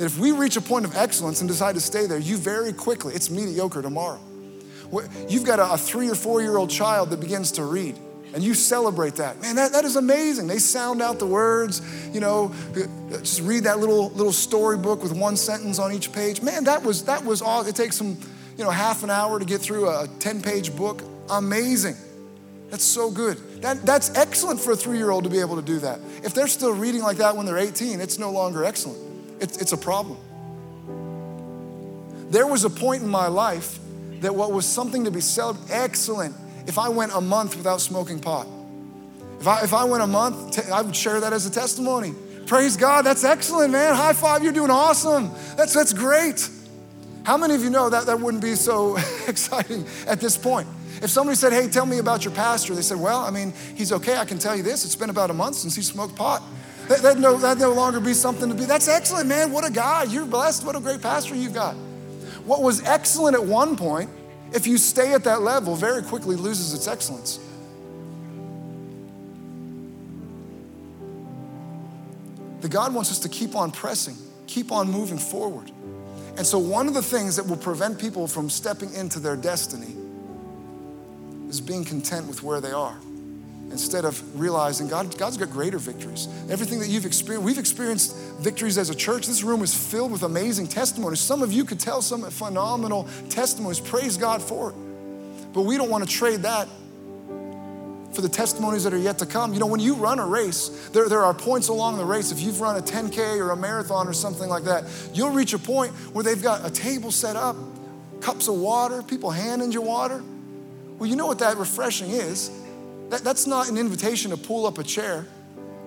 That if we reach a point of excellence and decide to stay there, you very quickly, it's mediocre tomorrow. You've got a, a three or four year old child that begins to read and you celebrate that. Man, that, that is amazing. They sound out the words, you know, uh, uh, just read that little little storybook with one sentence on each page. Man, that was that was all it takes them, you know, half an hour to get through a 10-page book. Amazing. That's so good. That, that's excellent for a three-year-old to be able to do that. If they're still reading like that when they're 18, it's no longer excellent. It's, a problem. There was a point in my life that what was something to be celebrated, excellent, if I went a month without smoking pot. If I, if I went a month, I would share that as a testimony. Praise God, that's excellent, man. High five, you're doing awesome. That's, that's great. How many of you know that that wouldn't be so (laughs) exciting at this point? If somebody said, hey, tell me about your pastor, they said, well, I mean, he's okay, I can tell you this. It's been about a month since he smoked pot. That, no, that no longer be something to be. That's excellent, man. What a guy. You're blessed. What a great pastor you've got. What was excellent at one point if you stay at that level, very quickly loses its excellence. The God wants us to keep on pressing, keep on moving forward. And so, one of the things that will prevent people from stepping into their destiny is being content with where they are instead of realizing God, God's got greater victories. Everything that you've experienced, we've experienced victories as a church. This room is filled with amazing testimonies. Some of you could tell some phenomenal testimonies. Praise God for it. But we don't want to trade that for the testimonies that are yet to come. You know, when you run a race, there, there are points along the race. If you've run a 10K or a marathon or something like that, you'll reach a point where they've got a table set up, cups of water, people handing you water. Well, you know what that refreshing is? That, that's not an invitation to pull up a chair,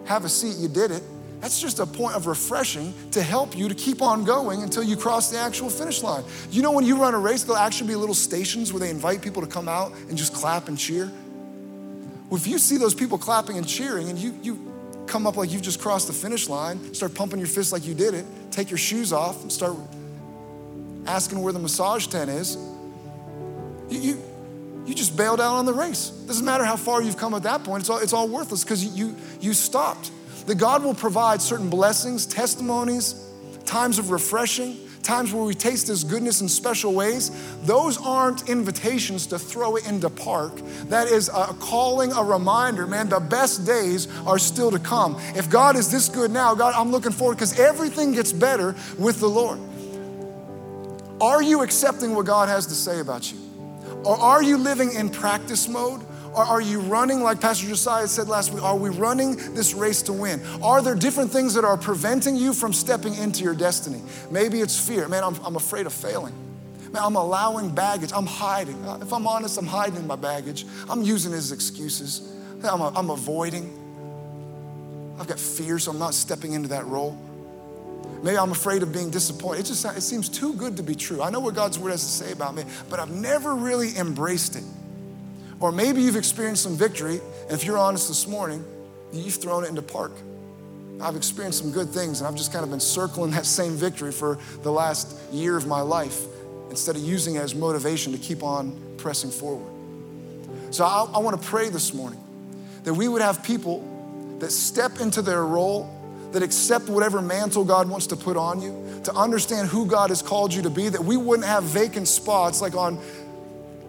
have a seat, you did it. That's just a point of refreshing to help you to keep on going until you cross the actual finish line. You know, when you run a race, there'll actually be little stations where they invite people to come out and just clap and cheer. Well, if you see those people clapping and cheering and you, you come up like you've just crossed the finish line, start pumping your fist like you did it, take your shoes off and start asking where the massage tent is, you, you you just bailed out on the race. Doesn't matter how far you've come at that point, it's all, it's all worthless because you, you stopped. That God will provide certain blessings, testimonies, times of refreshing, times where we taste His goodness in special ways. Those aren't invitations to throw it into park. That is a calling, a reminder, man, the best days are still to come. If God is this good now, God, I'm looking forward because everything gets better with the Lord. Are you accepting what God has to say about you? Or are you living in practice mode? Or are you running, like Pastor Josiah said last week, are we running this race to win? Are there different things that are preventing you from stepping into your destiny? Maybe it's fear. Man, I'm, I'm afraid of failing. Man, I'm allowing baggage. I'm hiding. Uh, if I'm honest, I'm hiding my baggage. I'm using as excuses. I'm, I'm avoiding. I've got fear, so I'm not stepping into that role. Maybe I'm afraid of being disappointed. It just it seems too good to be true. I know what God's word has to say about me, but I've never really embraced it. Or maybe you've experienced some victory, and if you're honest this morning, you've thrown it into the park. I've experienced some good things, and I've just kind of been circling that same victory for the last year of my life instead of using it as motivation to keep on pressing forward. So I, I want to pray this morning that we would have people that step into their role that accept whatever mantle God wants to put on you, to understand who God has called you to be, that we wouldn't have vacant spots like on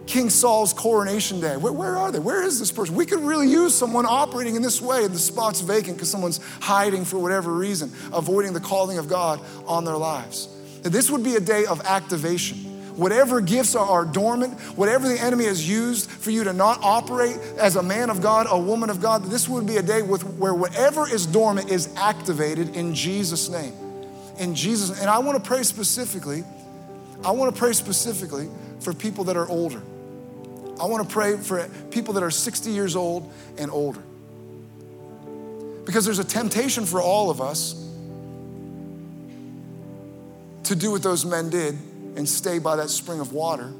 King Saul's coronation day. Where, where, are they? Where is this person? We could really use someone operating in this way, and the spot's vacant because someone's hiding for whatever reason, avoiding the calling of God on their lives. That this would be a day of activation whatever gifts are, dormant, whatever the enemy has used for you to not operate as a man of God, a woman of God, this would be a day with, where whatever is dormant is activated in Jesus' name. In Jesus' And I want to pray specifically, I want to pray specifically for people that are older. I want to pray for people that are 60 years old and older. Because there's a temptation for all of us to do what those men did and stay by that spring of water.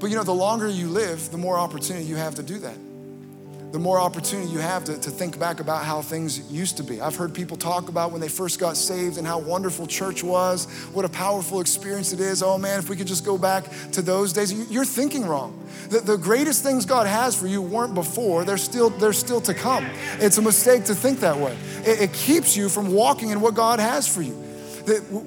But you know, the longer you live, the more opportunity you have to do that. The more opportunity you have to, to think back about how things used to be. I've heard people talk about when they first got saved and how wonderful church was, what a powerful experience it is. Oh man, if we could just go back to those days. You're thinking wrong. The, the greatest things God has for you weren't before, they're still, they're still to come. It's a mistake to think that way. It, it keeps you from walking in what God has for you. The,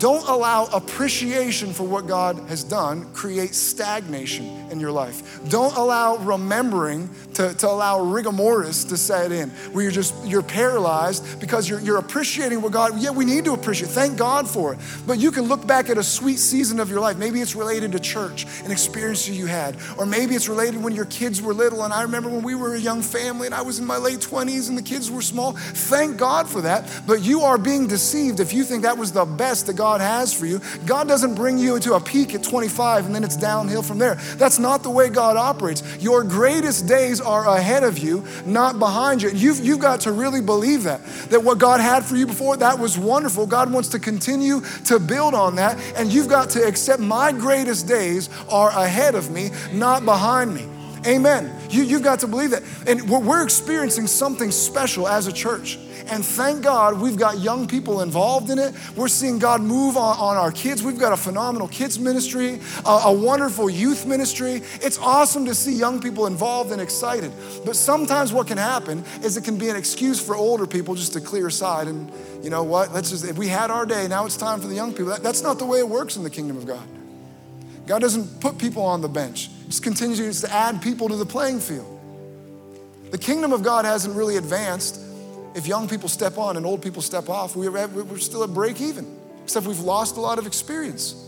Don't allow appreciation for what God has done create stagnation in your life. Don't allow remembering to, to allow rigor mortis to set in, where you're just you're paralyzed because you're, you're appreciating what God, yeah, we need to appreciate. Thank God for it. But you can look back at a sweet season of your life. Maybe it's related to church, an experience you had, or maybe it's related when your kids were little. And I remember when we were a young family and I was in my late 20s and the kids were small. Thank God for that. But you are being deceived if you think that was the best that God God has for you. God doesn't bring you into a peak at 25 and then it's downhill from there. That's not the way God operates. Your greatest days are ahead of you, not behind you. You've, you've got to really believe that. That what God had for you before, that was wonderful. God wants to continue to build on that. And you've got to accept my greatest days are ahead of me, not behind me. Amen. You, you've got to believe that. And we're, we're experiencing something special as a church. And thank God we've got young people involved in it. We're seeing God move on, on our kids. We've got a phenomenal kids ministry, a, a wonderful youth ministry. It's awesome to see young people involved and excited. But sometimes what can happen is it can be an excuse for older people just to clear aside and, you know what, let's just, if we had our day, now it's time for the young people. That, that's not the way it works in the kingdom of God. God doesn't put people on the bench, just continues to add people to the playing field. The kingdom of God hasn't really advanced if young people step on and old people step off, we're, at, we're still at break even, except we've lost a lot of experience.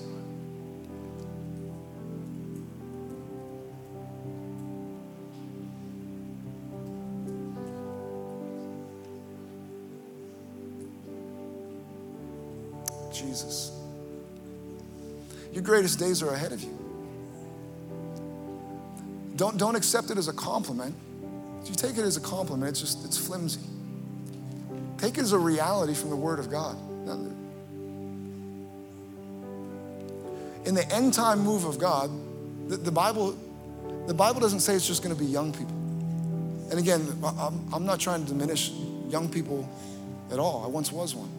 Jesus. Your greatest days are ahead of you. Don't, don't accept it as a compliment. If you take it as a compliment, it's just, it's flimsy. Take as a reality from the Word of God. In the end time move of God, the, the Bible, the Bible doesn't say it's just going to be young people. And again, I'm, I'm not trying to diminish young people at all. I once was one.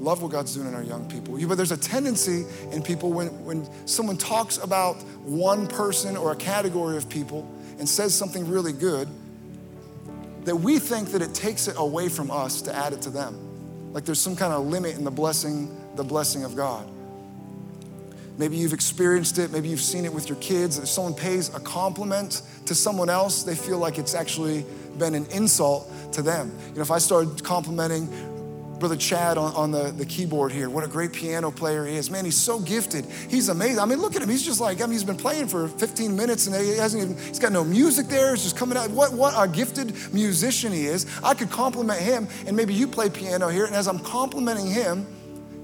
Love what God's doing in our young people. But there's a tendency in people when, when someone talks about one person or a category of people and says something really good, that we think that it takes it away from us to add it to them. Like there's some kind of limit in the blessing, the blessing of God. Maybe you've experienced it, maybe you've seen it with your kids. If someone pays a compliment to someone else, they feel like it's actually been an insult to them. You know, if I started complimenting Brother Chad on, on the, the keyboard here. What a great piano player he is. Man, he's so gifted. He's amazing. I mean, look at him. He's just like, I mean, he's been playing for 15 minutes and he hasn't even, he's got no music there. It's just coming out. What, what a gifted musician he is. I could compliment him and maybe you play piano here. And as I'm complimenting him,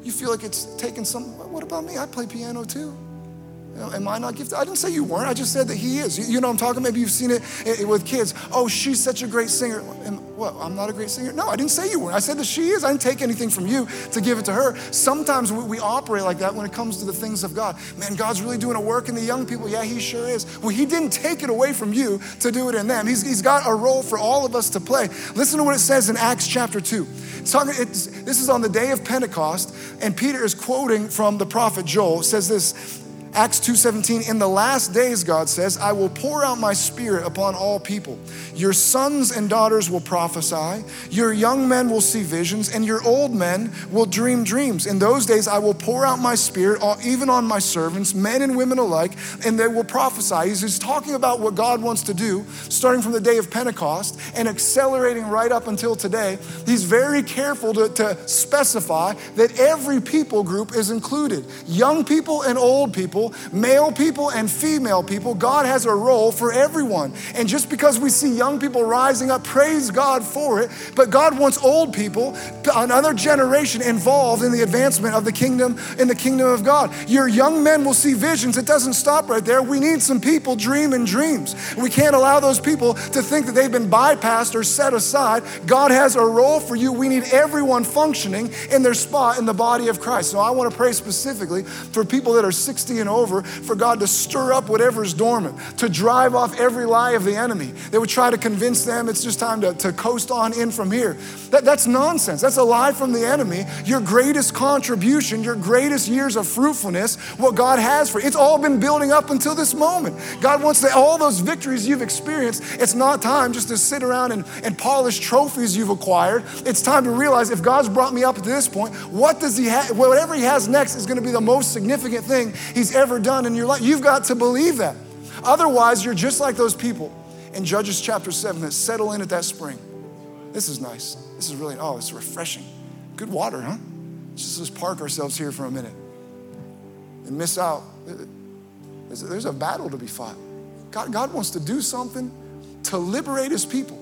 you feel like it's taking some, what about me? I play piano too. Oh, am I not gifted? I didn't say you weren't. I just said that he is. You know I'm talking? Maybe you've seen it with kids. Oh, she's such a great singer. what, I'm not a great singer? No, I didn't say you weren't. I said that she is. I didn't take anything from you to give it to her. Sometimes we, we operate like that when it comes to the things of God. Man, God's really doing a work in the young people. Yeah, he sure is. Well, he didn't take it away from you to do it in them. He's, he's got a role for all of us to play. Listen to what it says in Acts chapter 2. It's talking, it's, this is on the day of Pentecost, and Peter is quoting from the prophet Joel. It says this Acts 2:17 in the last days God says I will pour out my spirit upon all people. Your sons and daughters will prophesy. Your young men will see visions and your old men will dream dreams. In those days I will pour out my spirit even on my servants men and women alike and they will prophesy. He's, talking about what God wants to do starting from the day of Pentecost and accelerating right up until today. He's very careful to, to specify that every people group is included. Young people and old people people, male people and female people. God has a role for everyone. And just because we see young people rising up, praise God for it. But God wants old people, another generation involved in the advancement of the kingdom, in the kingdom of God. Your young men will see visions. It doesn't stop right there. We need some people dreaming dreams. We can't allow those people to think that they've been bypassed or set aside. God has a role for you. We need everyone functioning in their spot in the body of Christ. So I want to pray specifically for people that are 60 and over for God to stir up whatever's dormant, to drive off every lie of the enemy. They would try to convince them it's just time to, to coast on in from here. That, that's nonsense. That's a lie from the enemy. Your greatest contribution, your greatest years of fruitfulness, what God has for you, it's all been building up until this moment. God wants all those victories you've experienced, it's not time just to sit around and, and polish trophies you've acquired. It's time to realize if God's brought me up to this point, what does He have? Whatever He has next is going to be the most significant thing He's ever done in your life. You've got to believe that. Otherwise, you're just like those people in Judges chapter 7 that settle in at that spring. This is nice. This is really, oh, it's refreshing. Good water, huh? Just Let's park ourselves here for a minute and miss out. There's a battle to be fought. God, God wants to do something to liberate his people.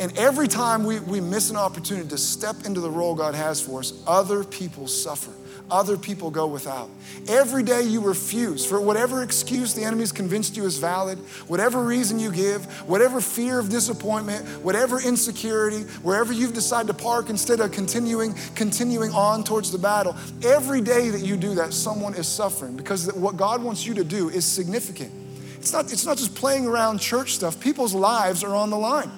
And every time we, we miss an opportunity to step into the role God has for us, other people suffer. Other people go without. Every day you refuse, for whatever excuse the enemy's convinced you is valid, whatever reason you give, whatever fear of disappointment, whatever insecurity, wherever you've decided to park instead of continuing, continuing on towards the battle, every day that you do that, someone is suffering because what God wants you to do is significant. It's not, it's not just playing around church stuff, people's lives are on the line.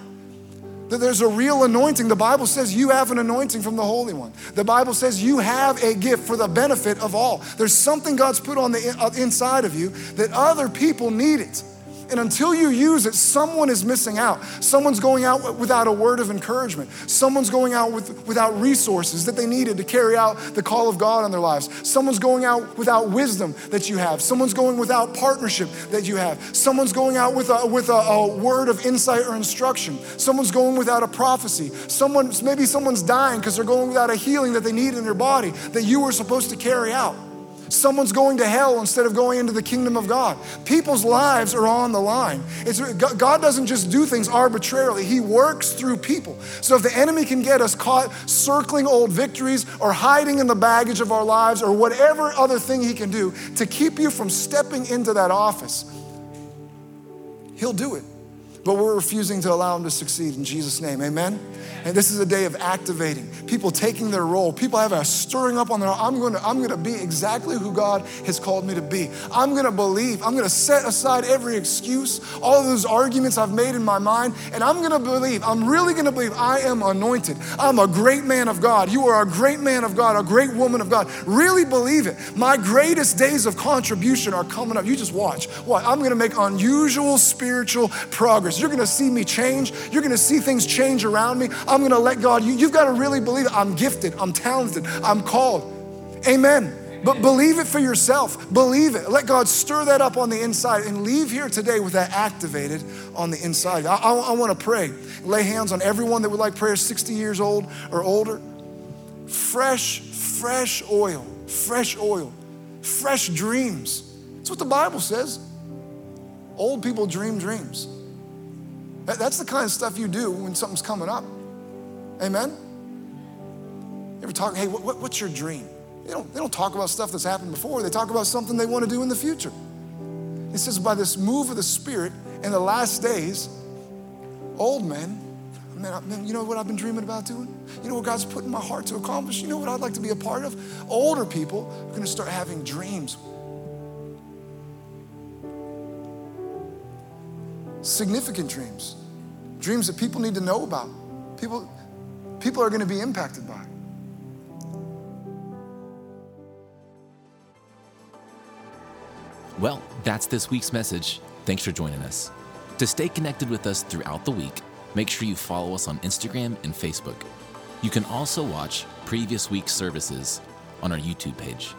That there's a real anointing. The Bible says you have an anointing from the Holy One. The Bible says you have a gift for the benefit of all. There's something God's put on the uh, inside of you that other people need it. And until you use it, someone is missing out. Someone's going out without a word of encouragement. Someone's going out with, without resources that they needed to carry out the call of God on their lives. Someone's going out without wisdom that you have. Someone's going without partnership that you have. Someone's going out with a, with a, a word of insight or instruction. Someone's going without a prophecy. Someone, maybe someone's dying because they're going without a healing that they need in their body that you were supposed to carry out. Someone's going to hell instead of going into the kingdom of God. People's lives are on the line. It's, God doesn't just do things arbitrarily, He works through people. So if the enemy can get us caught circling old victories or hiding in the baggage of our lives or whatever other thing He can do to keep you from stepping into that office, He'll do it. But we're refusing to allow Him to succeed in Jesus' name. Amen? And this is a day of activating, people taking their role, people have a stirring up on their I'm gonna, I'm gonna be exactly who God has called me to be. I'm gonna believe, I'm gonna set aside every excuse, all those arguments I've made in my mind, and I'm gonna believe, I'm really gonna believe I am anointed. I'm a great man of God. You are a great man of God, a great woman of God. Really believe it. My greatest days of contribution are coming up. You just watch. What? I'm gonna make unusual spiritual progress. You're gonna see me change. You're gonna see things change around me. I'm to let God, you, you've got to really believe it. I'm gifted, I'm talented, I'm called. Amen. But believe it for yourself. Believe it. Let God stir that up on the inside and leave here today with that activated on the inside. I, I, I want to pray. Lay hands on everyone that would like prayer 60 years old or older. Fresh, fresh oil, fresh oil, fresh dreams. That's what the Bible says. Old people dream dreams. That's the kind of stuff you do when something's coming up. Amen? You ever talk, hey, what, what's your dream? They don't, they don't talk about stuff that's happened before. They talk about something they want to do in the future. It says, by this move of the Spirit in the last days, old men, man, man, you know what I've been dreaming about doing? You know what God's put in my heart to accomplish? You know what I'd like to be a part of? Older people are going to start having dreams. Significant dreams. Dreams that people need to know about. People, people are going to be impacted by. Well, that's this week's message. Thanks for joining us. To stay connected with us throughout the week, make sure you follow us on Instagram and Facebook. You can also watch previous week's services on our YouTube page.